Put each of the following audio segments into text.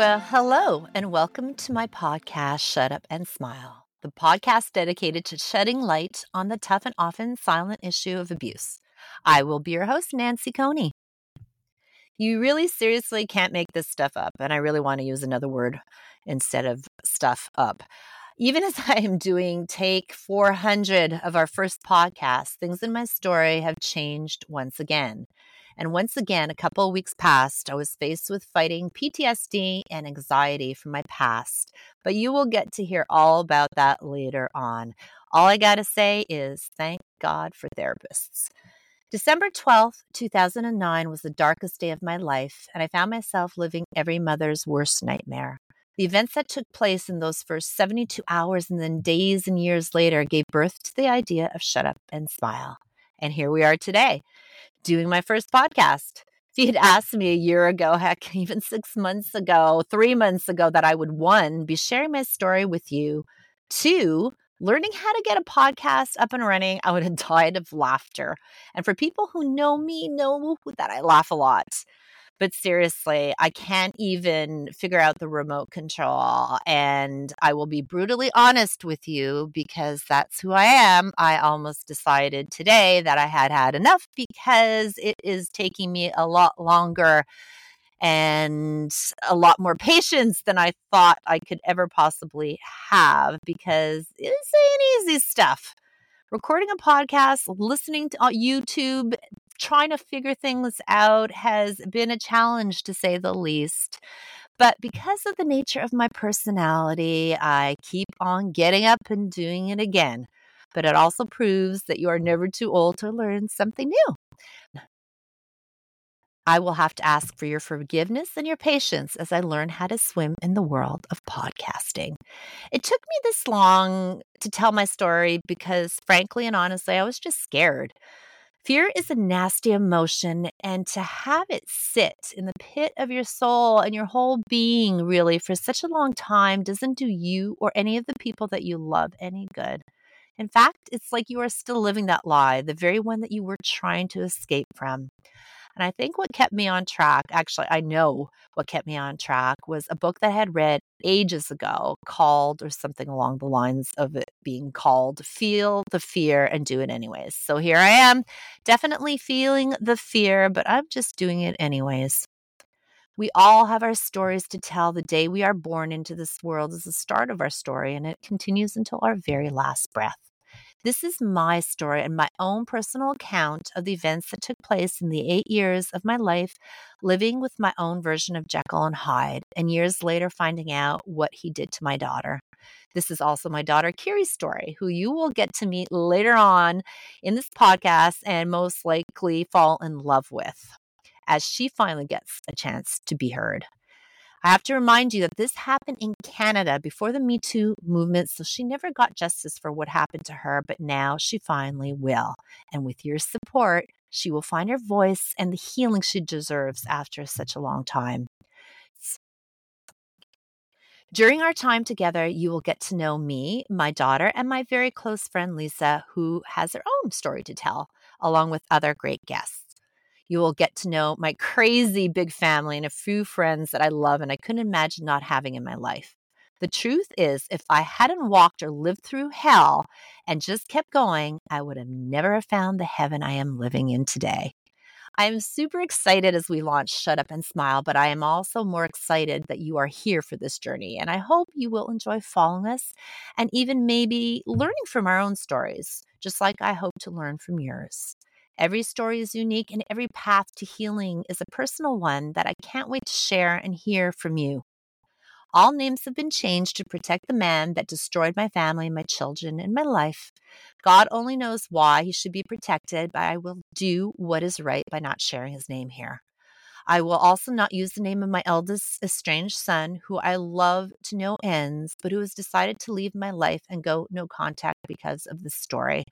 Well, hello, and welcome to my podcast, Shut Up and Smile, the podcast dedicated to shedding light on the tough and often silent issue of abuse. I will be your host, Nancy Coney. You really seriously can't make this stuff up, and I really want to use another word instead of stuff up. Even as I am doing take 400 of our first podcast, things in my story have changed once again. And once again, a couple weeks passed, I was faced with fighting PTSD and anxiety from my past. But you will get to hear all about that later on. All I got to say is thank God for therapists. December 12th, 2009 was the darkest day of my life, and I found myself living every mother's worst nightmare. The events that took place in those first 72 hours and then days and years later gave birth to the idea of shut up and smile. And here we are today doing my first podcast. If you had asked me a year ago, heck, even six months ago, three months ago, that I would one, be sharing my story with you, two, learning how to get a podcast up and running, I would have died of laughter. And for people who know me, know that I laugh a lot. But seriously, I can't even figure out the remote control. And I will be brutally honest with you because that's who I am. I almost decided today that I had had enough because it is taking me a lot longer and a lot more patience than I thought I could ever possibly have because it's ain't easy stuff recording a podcast, listening to uh, YouTube, trying to figure things out has been a challenge to say the least. But mm. because of the nature of my personality, I keep on getting up and doing it again. But it also proves that you are never too old to learn something new. I will have to ask for your forgiveness and your patience as I learn how to swim in the world of podcasting. It took me this long to tell my story because, frankly and honestly, I was just scared. Fear is a nasty emotion, and to have it sit in the pit of your soul and your whole being, really, for such a long time, doesn't do you or any of the people that you love any good. In fact, it's like you are still living that lie, the very one that you were trying to escape from. And I think what kept me on track, actually, I know what kept me on track was a book that I had read ages ago called, or something along the lines of it being called, Feel the Fear and Do It Anyways. So here I am, definitely feeling the fear, but I'm just doing it anyways. We all have our stories to tell. The day we are born into this world is the start of our story, and it continues until our very last breath. This is my story and my own personal account of the events that took place in the eight years of my life living with my own version of Jekyll and Hyde, and years later finding out what he did to my daughter. This is also my daughter Kiri's story, who you will get to meet later on in this podcast and most likely fall in love with as she finally gets a chance to be heard. I have to remind you that this happened in Canada before the Me Too movement, so she never got justice for what happened to her, but now she finally will. And with your support, she will find her voice and the healing she deserves after such a long time. During our time together, you will get to know me, my daughter, and my very close friend Lisa, who has her own story to tell, along with other great guests. You will get to know my crazy big family and a few friends that I love and I couldn't imagine not having in my life. The truth is, if I hadn't walked or lived through hell and just kept going, I would have never have found the heaven I am living in today. I am super excited as we launch Shut Up and Smile, but I am also more excited that you are here for this journey. And I hope you will enjoy following us and even maybe learning from our own stories, just like I hope to learn from yours. Every story is unique, and every path to healing is a personal one that I can't wait to share and hear from you. All names have been changed to protect the man that destroyed my family, my children, and my life. God only knows why he should be protected, but I will do what is right by not sharing his name here. I will also not use the name of my eldest estranged son, who I love to no ends, but who has decided to leave my life and go no contact because of this story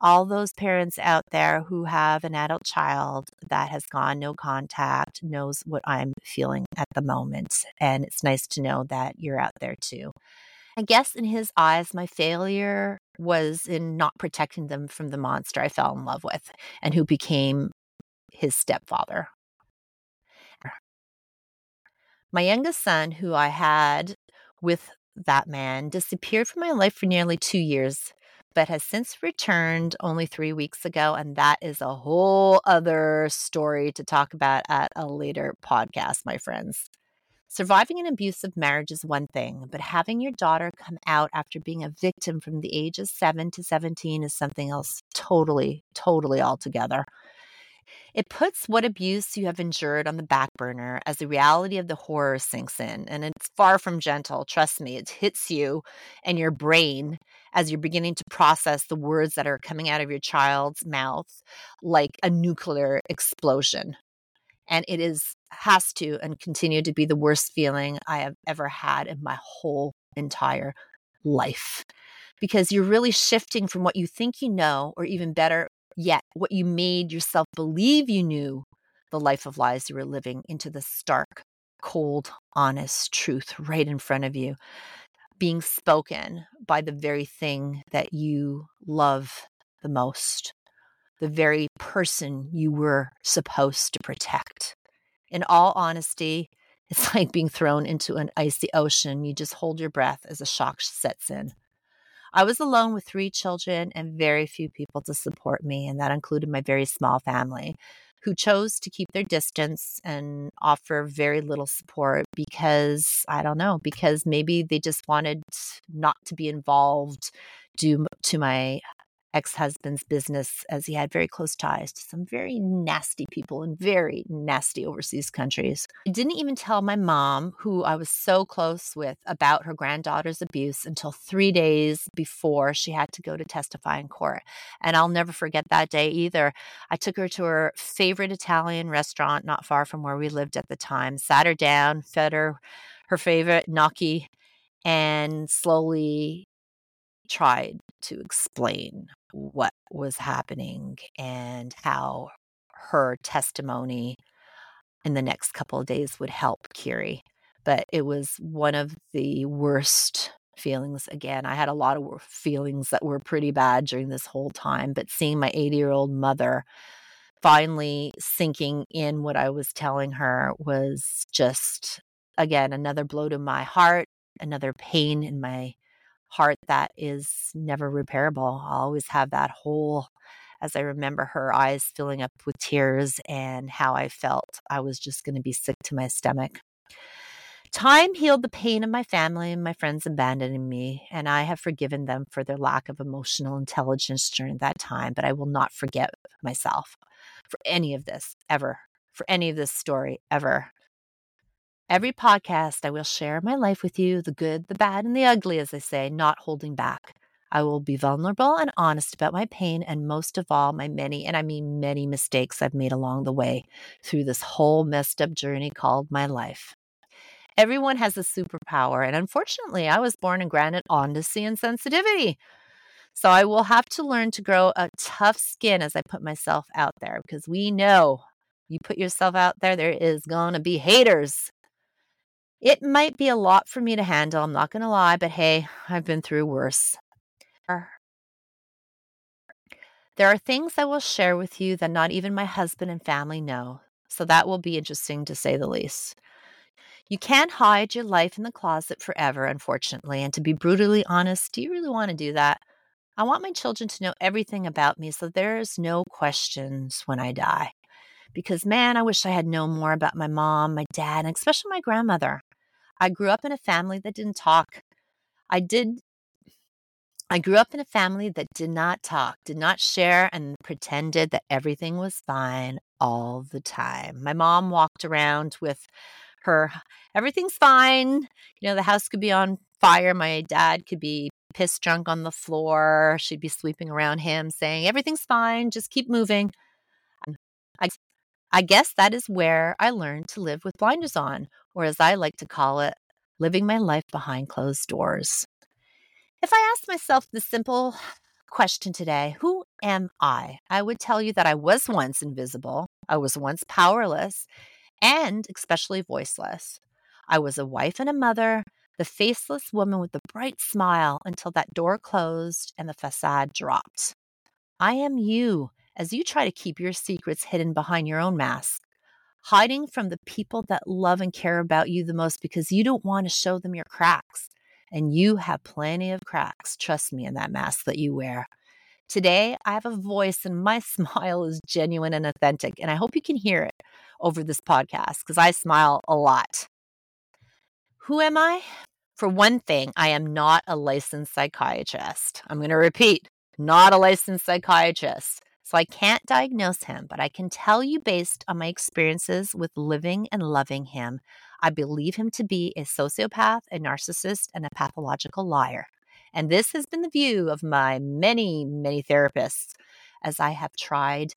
all those parents out there who have an adult child that has gone no contact knows what I'm feeling at the moment. And it's nice to know that you're out there too. I guess in his eyes, my failure was in not protecting them from the monster I fell in love with and who became his stepfather. My youngest son, who I had with that man, disappeared from my life for nearly two years, but has since returned only three weeks ago. And that is a whole other story to talk about at a later podcast, my friends. Surviving an abusive marriage is one thing, but having your daughter come out after being a victim from the ages 7 to 17 is something else totally, totally altogether. It puts what abuse you have endured on the back burner as the reality of the horror sinks in. And it's far from gentle. Trust me, it hits you and your brain as you're beginning to process the words that are coming out of your child's mouth like a nuclear explosion and it is has to and continue to be the worst feeling I have ever had in my whole entire life because you're really shifting from what you think you know or even better yet what you made yourself believe you knew the life of lies you were living into the stark cold honest truth right in front of you being spoken by the very thing that you love the most the very person you were supposed to protect. In all honesty, it's like being thrown into an icy ocean. You just hold your breath as a shock sets in. I was alone with three children and very few people to support me, and that included my very small family, who chose to keep their distance and offer very little support because I don't know, because maybe they just wanted not to be involved due to my ex husband's business as he had very close ties to some very nasty people in very nasty overseas countries. I didn't even tell my mom, who I was so close with, about her granddaughter's abuse until three days before she had to go to testify in court. And I'll never forget that day either. I took her to her favorite Italian restaurant not far from where we lived at the time, sat her down, fed her her favorite gnocchi, and slowly tried to explain what was happening and how her testimony in the next couple of days would help Kiri. But it was one of the worst feelings. Again, I had a lot of feelings that were pretty bad during this whole time, but seeing my 80 year old mother finally sinking in what I was telling her was just, again, another blow to my heart, another pain in my heart that is never repairable. I'll always have that hole as I remember her eyes filling up with tears and how I felt I was just going to be sick to my stomach. Time healed the pain of my family and my friends abandoning me, and I have forgiven them for their lack of emotional intelligence during that time, but I will not forget myself for any of this ever, for any of this story ever. Every podcast, I will share my life with you the good, the bad, and the ugly, as I say, not holding back. I will be vulnerable and honest about my pain and most of all, my many, and I mean many mistakes I've made along the way through this whole messed up journey called my life. Everyone has a superpower, and unfortunately, I was born and granted honesty and sensitivity. So I will have to learn to grow a tough skin as I put myself out there because we know you put yourself out there, there is going to be haters. It might be a lot for me to handle, I'm not going to lie, but hey, I've been through worse. There are things I will share with you that not even my husband and family know, so that will be interesting to say the least. You can't hide your life in the closet forever, unfortunately, and to be brutally honest, do you really want to do that? I want my children to know everything about me so there's no questions when I die. Because, man, I wish I had known more about my mom, my dad, and especially my grandmother. I grew up in a family that didn't talk. I did I grew up in a family that did not talk, did not share, and pretended that everything was fine all the time. My mom walked around with her, everything's fine. You know, the house could be on fire. My dad could be pissed drunk on the floor. She'd be sweeping around him saying, everything's fine, just keep moving. I, I guess that is where I learned to live with blinders on, or as I like to call it, living my life behind closed doors. If I asked myself the simple question today, who am I? I would tell you that I was once invisible, I was once powerless, and especially voiceless. I was a wife and a mother, the faceless woman with the bright smile until that door closed and the facade dropped. I am you as you try to keep your secrets hidden behind your own mask. hiding from the people that love and care about you the most because you don't want to show them your cracks. And you have plenty of cracks, trust me, in that mask that you wear. Today, I have a voice and my smile is genuine and authentic. And I hope you can hear it over this podcast because I smile a lot. Who am I? For one thing, I am not a licensed psychiatrist. I'm going to repeat not a licensed psychiatrist. So I can't diagnose him, but I can tell you based on my experiences with living and loving him, I believe him to be a sociopath, a narcissist, and a pathological liar. And this has been the view of my many, many therapists as I have tried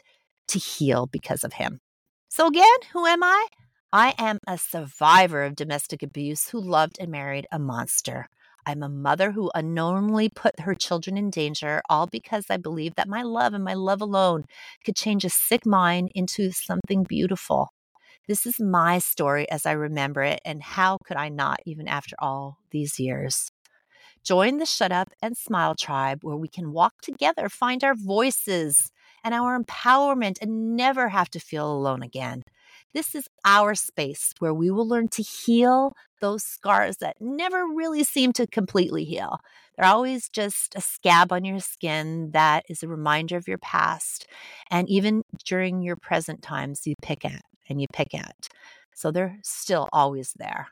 to heal because of him. So, again, who am I? I am a survivor of domestic abuse who loved and married a monster. I'm a mother who unknowingly put her children in danger, all because I believe that my love and my love alone could change a sick mind into something beautiful. This is my story as I remember it, and how could I not, even after all these years? Join the Shut Up and Smile tribe where we can walk together, find our voices and our empowerment, and never have to feel alone again. This is our space where we will learn to heal those scars that never really seem to completely heal. They're always just a scab on your skin that is a reminder of your past. And even during your present times, you pick at and you pick at. So they're still always there.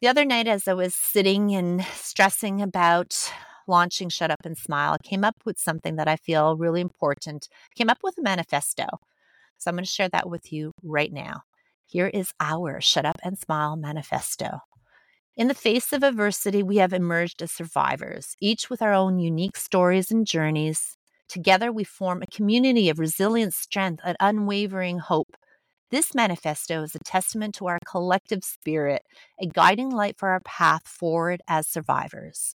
The other night, as I was sitting and stressing about launching Shut Up and Smile, I came up with something that I feel really important. I came up with a manifesto. So I'm going to share that with you right now. Here is our Shut Up and Smile manifesto. In the face of adversity, we have emerged as survivors, each with our own unique stories and journeys. Together, we form a community of resilient strength and unwavering hope. This manifesto is a testament to our collective spirit, a guiding light for our path forward as survivors.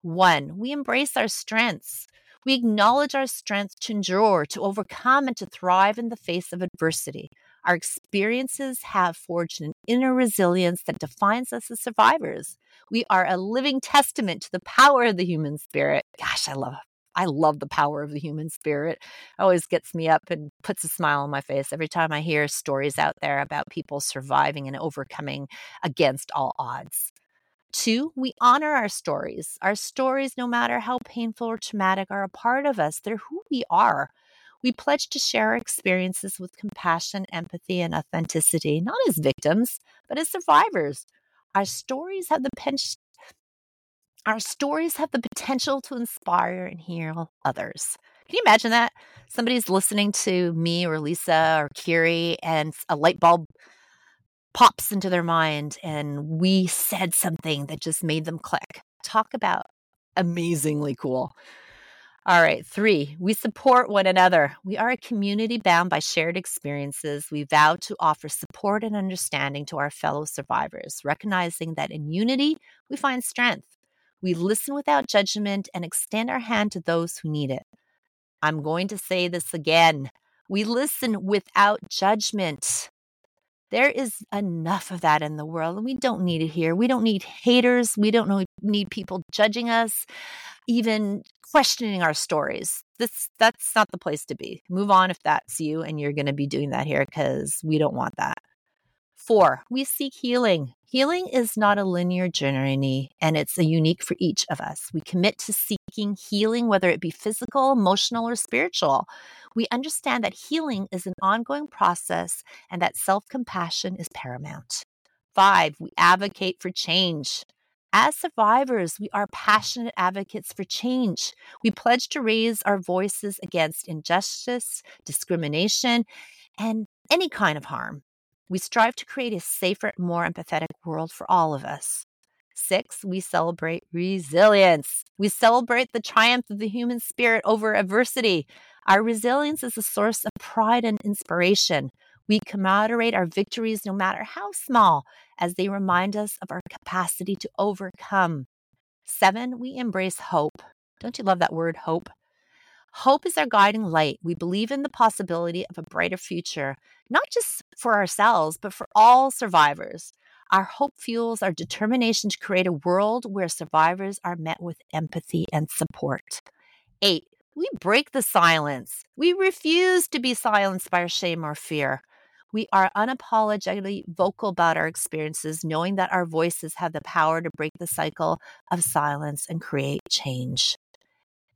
One, we embrace our strengths. We acknowledge our strength to endure, to overcome, and to thrive in the face of adversity. Our experiences have forged an inner resilience that defines us as survivors. We are a living testament to the power of the human spirit. Gosh, I love I love the power of the human spirit. It always gets me up and puts a smile on my face every time I hear stories out there about people surviving and overcoming against all odds. Two, we honor our stories. Our stories, no matter how painful or traumatic, are a part of us. They're who we are. We pledge to share our experiences with compassion, empathy, and authenticity, not as victims, but as survivors. Our stories have the our stories have the potential to inspire and heal others. Can you imagine that? Somebody's listening to me or Lisa or Kiri, and a light bulb pops into their mind and we said something that just made them click. Talk about amazingly cool. All right, three, we support one another. We are a community bound by shared experiences. We vow to offer support and understanding to our fellow survivors, recognizing that in unity, we find strength. We listen without judgment and extend our hand to those who need it. I'm going to say this again. We listen without judgment. There is enough of that in the world, and we don't need it here. We don't need haters. We don't need people judging us, even questioning our stories. This that's not the place to be. Move on if that's you, and you're going to be doing that here because we don't want that. Four, we seek healing. Healing is not a linear journey and it's a unique for each of us. We commit to seeking healing, whether it be physical, emotional, or spiritual. We understand that healing is an ongoing process and that self compassion is paramount. Five, we advocate for change. As survivors, we are passionate advocates for change. We pledge to raise our voices against injustice, discrimination, and any kind of harm. We strive to create a safer, more empathetic world for all of us. Six, we celebrate resilience. We celebrate the triumph of the human spirit over adversity. Our resilience is a source of pride and inspiration. We commemorate our victories, no matter how small, as they remind us of our capacity to overcome. Seven, we embrace hope. Don't you love that word, hope? Hope is our guiding light. We believe in the possibility of a brighter future, not just for ourselves, but for all survivors. Our hope fuels our determination to create a world where survivors are met with empathy and support. Eight, we break the silence. We refuse to be silenced by our shame or fear. We are unapologetically vocal about our experiences, knowing that our voices have the power to break the cycle of silence and create change.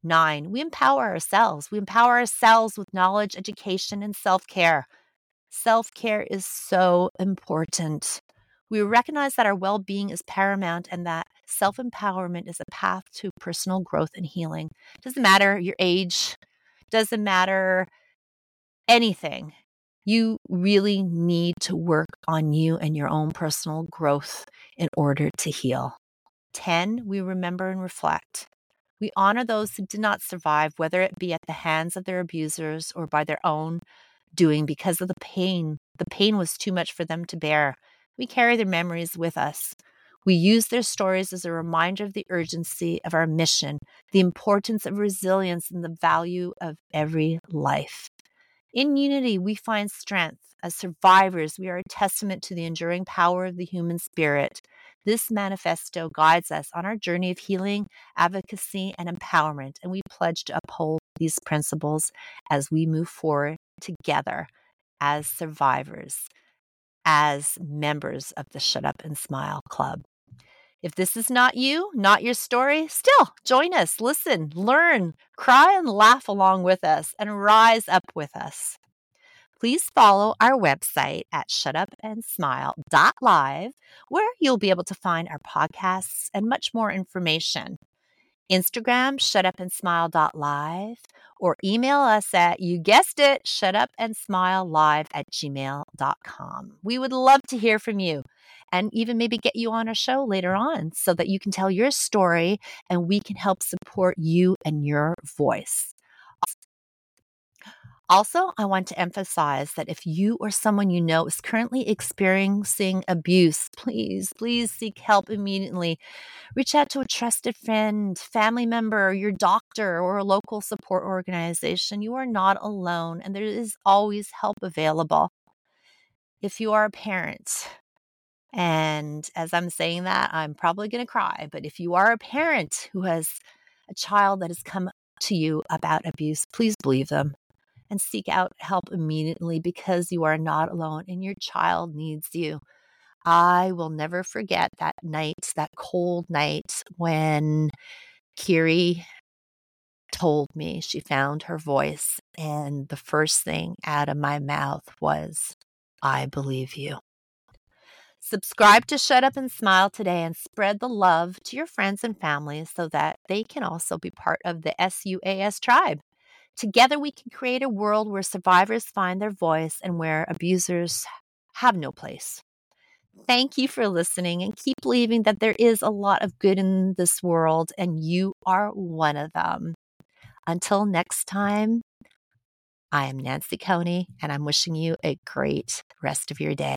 Nine, we empower ourselves. We empower ourselves with knowledge, education, and self care. Self care is so important. We recognize that our well being is paramount and that self empowerment is a path to personal growth and healing. Doesn't matter your age, doesn't matter anything. You really need to work on you and your own personal growth in order to heal. 10. We remember and reflect. We honor those who did not survive, whether it be at the hands of their abusers or by their own doing because of the pain. The pain was too much for them to bear. We carry their memories with us. We use their stories as a reminder of the urgency of our mission, the importance of resilience, and the value of every life. In unity, we find strength. As survivors, we are a testament to the enduring power of the human spirit. This manifesto guides us on our journey of healing, advocacy, and empowerment, and we pledge to uphold these principles as we move forward together as survivors, as members of the Shut Up and Smile Club. If this is not you, not your story, still join us, listen, learn, cry, and laugh along with us, and rise up with us. Please follow our website at shutupandsmile.live, where you'll be able to find our podcasts and much more information. Instagram, shutupandsmile.live, or email us at, you guessed it, shutupandsmilelive at gmail.com. We would love to hear from you and even maybe get you on a show later on so that you can tell your story and we can help support you and your voice. Also, I want to emphasize that if you or someone you know is currently experiencing abuse, please, please seek help immediately. Reach out to a trusted friend, family member, your doctor, or a local support organization. You are not alone, and there is always help available. If you are a parent, and as I'm saying that, I'm probably going to cry, but if you are a parent who has a child that has come to you about abuse, please believe them and seek out help immediately because you are not alone and your child needs you. I will never forget that night, that cold night when Kiri told me she found her voice. And the first thing out of my mouth was, I believe you. Subscribe to Shut Up and Smile today and spread the love to your friends and family so that they can also be part of the SUAS tribe. Together, we can create a world where survivors find their voice and where abusers have no place. Thank you for listening and keep believing that there is a lot of good in this world and you are one of them. Until next time, I am Nancy Coney and I'm wishing you a great rest of your day.